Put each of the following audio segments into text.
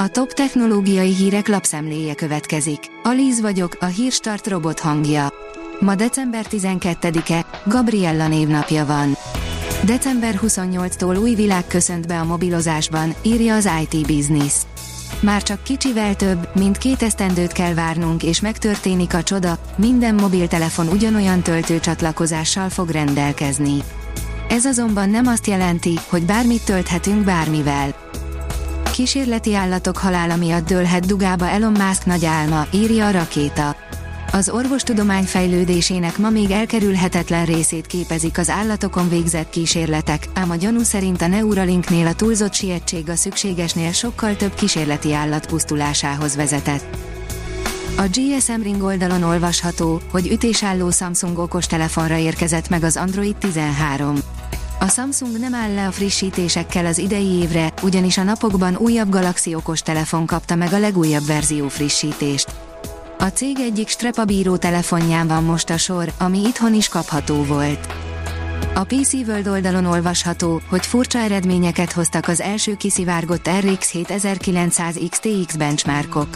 A top technológiai hírek lapszemléje következik. Alíz vagyok, a hírstart robot hangja. Ma december 12-e, Gabriella névnapja van. December 28-tól új világ köszönt be a mobilozásban, írja az IT Business. Már csak kicsivel több, mint két esztendőt kell várnunk és megtörténik a csoda, minden mobiltelefon ugyanolyan töltőcsatlakozással fog rendelkezni. Ez azonban nem azt jelenti, hogy bármit tölthetünk bármivel. Kísérleti állatok halála miatt dőlhet dugába Elon Musk nagy álma, írja a rakéta. Az orvostudomány fejlődésének ma még elkerülhetetlen részét képezik az állatokon végzett kísérletek, ám a gyanú szerint a Neuralinknél a túlzott sietség a szükségesnél sokkal több kísérleti állat pusztulásához vezetett. A GSM Ring oldalon olvasható, hogy ütésálló Samsung okostelefonra érkezett meg az Android 13. A Samsung nem áll le a frissítésekkel az idei évre, ugyanis a napokban újabb Galaxy okostelefon kapta meg a legújabb verzió frissítést. A cég egyik strepabíró telefonján van most a sor, ami itthon is kapható volt. A PC World oldalon olvasható, hogy furcsa eredményeket hoztak az első kiszivárgott RX 7900 XTX benchmarkok.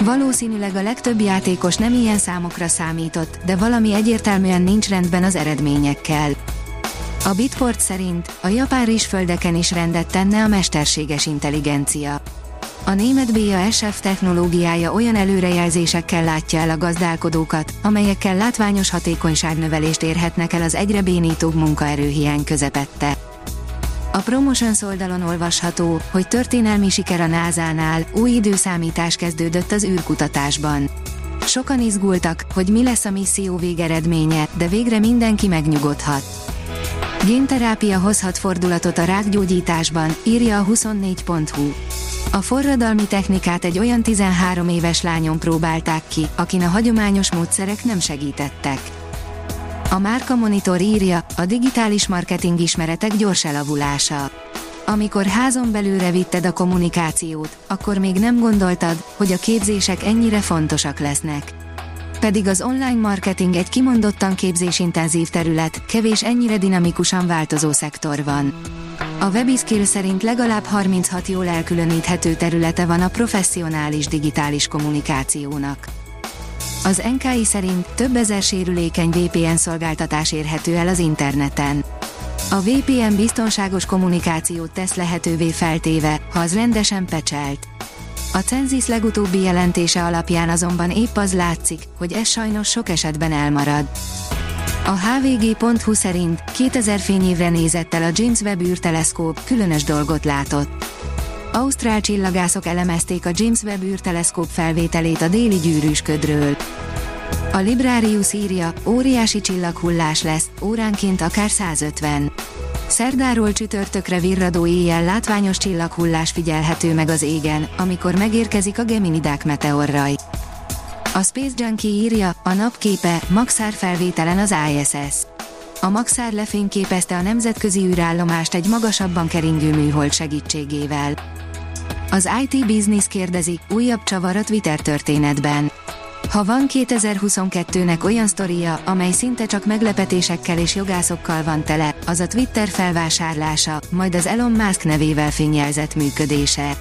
Valószínűleg a legtöbb játékos nem ilyen számokra számított, de valami egyértelműen nincs rendben az eredményekkel. A Bitport szerint a japán rizsföldeken is rendet tenne a mesterséges intelligencia. A német BASF technológiája olyan előrejelzésekkel látja el a gazdálkodókat, amelyekkel látványos hatékonyságnövelést érhetnek el az egyre bénítóbb munkaerőhiány közepette. A Promotions oldalon olvasható, hogy történelmi siker a NASA-nál, új időszámítás kezdődött az űrkutatásban. Sokan izgultak, hogy mi lesz a misszió végeredménye, de végre mindenki megnyugodhat. Génterápia hozhat fordulatot a rákgyógyításban, írja a 24.hu. A forradalmi technikát egy olyan 13 éves lányon próbálták ki, akin a hagyományos módszerek nem segítettek. A Márka Monitor írja, a digitális marketing ismeretek gyors elavulása. Amikor házon belőle vitted a kommunikációt, akkor még nem gondoltad, hogy a képzések ennyire fontosak lesznek. Pedig az online marketing egy kimondottan képzésintenzív terület, kevés ennyire dinamikusan változó szektor van. A Webiskill szerint legalább 36 jól elkülöníthető területe van a professzionális digitális kommunikációnak. Az NKI szerint több ezer sérülékeny VPN szolgáltatás érhető el az interneten. A VPN biztonságos kommunikációt tesz lehetővé feltéve, ha az rendesen pecselt. A Censis legutóbbi jelentése alapján azonban épp az látszik, hogy ez sajnos sok esetben elmarad. A hvg.hu szerint 2000 fényévre nézett el a James Webb űrteleszkóp, különös dolgot látott. Ausztrál csillagászok elemezték a James Webb űrteleszkóp felvételét a déli gyűrűsködről. A Librarius írja, óriási csillaghullás lesz, óránként akár 150. Szerdáról csütörtökre virradó éjjel látványos csillaghullás figyelhető meg az égen, amikor megérkezik a Geminidák meteorraj. A Space Junkie írja, a napképe, Maxár felvételen az ISS. A Maxár lefényképezte a nemzetközi űrállomást egy magasabban keringő műhold segítségével. Az IT Business kérdezi, újabb csavar a Twitter történetben. Ha van 2022-nek olyan sztoria, amely szinte csak meglepetésekkel és jogászokkal van tele, az a Twitter felvásárlása, majd az Elon Musk nevével fényjelzett működése.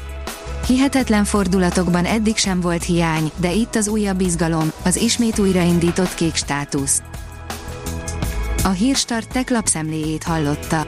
Hihetetlen fordulatokban eddig sem volt hiány, de itt az újabb izgalom, az ismét újraindított kék státusz. A Hírstart tech lapszemléjét hallotta.